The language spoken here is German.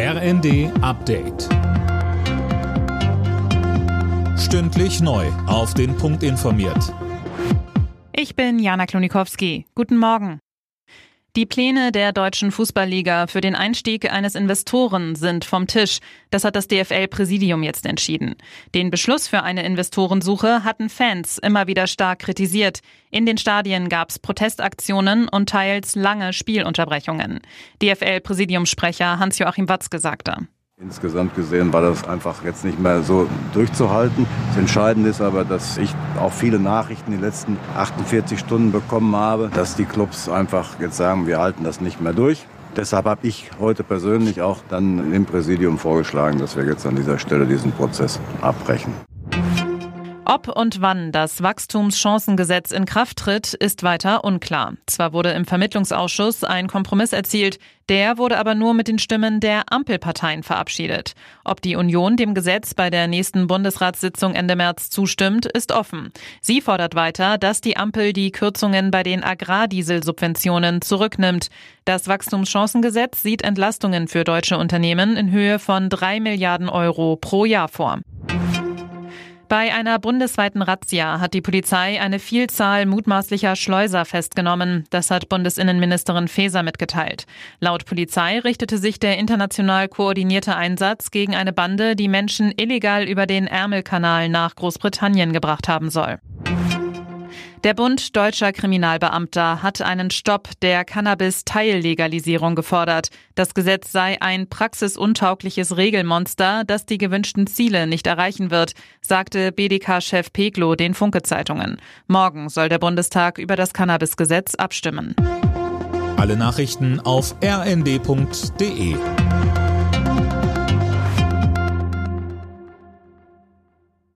RND Update. Stündlich neu. Auf den Punkt informiert. Ich bin Jana Klonikowski. Guten Morgen. Die Pläne der deutschen Fußballliga für den Einstieg eines Investoren sind vom Tisch. Das hat das DFL-Präsidium jetzt entschieden. Den Beschluss für eine Investorensuche hatten Fans immer wieder stark kritisiert. In den Stadien gab es Protestaktionen und teils lange Spielunterbrechungen. DFL-Präsidiumssprecher Hans-Joachim Watzke sagte. Insgesamt gesehen war das einfach jetzt nicht mehr so durchzuhalten. Das Entscheidende ist aber, dass ich auch viele Nachrichten in den letzten 48 Stunden bekommen habe, dass die Clubs einfach jetzt sagen, wir halten das nicht mehr durch. Deshalb habe ich heute persönlich auch dann im Präsidium vorgeschlagen, dass wir jetzt an dieser Stelle diesen Prozess abbrechen. Ob und wann das Wachstumschancengesetz in Kraft tritt, ist weiter unklar. Zwar wurde im Vermittlungsausschuss ein Kompromiss erzielt, der wurde aber nur mit den Stimmen der Ampelparteien verabschiedet. Ob die Union dem Gesetz bei der nächsten Bundesratssitzung Ende März zustimmt, ist offen. Sie fordert weiter, dass die Ampel die Kürzungen bei den Agrardieselsubventionen zurücknimmt. Das Wachstumschancengesetz sieht Entlastungen für deutsche Unternehmen in Höhe von drei Milliarden Euro pro Jahr vor. Bei einer bundesweiten Razzia hat die Polizei eine Vielzahl mutmaßlicher Schleuser festgenommen. Das hat Bundesinnenministerin Faeser mitgeteilt. Laut Polizei richtete sich der international koordinierte Einsatz gegen eine Bande, die Menschen illegal über den Ärmelkanal nach Großbritannien gebracht haben soll. Der Bund deutscher Kriminalbeamter hat einen Stopp der Cannabis-Teillegalisierung gefordert. Das Gesetz sei ein praxisuntaugliches Regelmonster, das die gewünschten Ziele nicht erreichen wird, sagte BDK-Chef Peglo den Funke-Zeitungen. Morgen soll der Bundestag über das Cannabis-Gesetz abstimmen. Alle Nachrichten auf rnd.de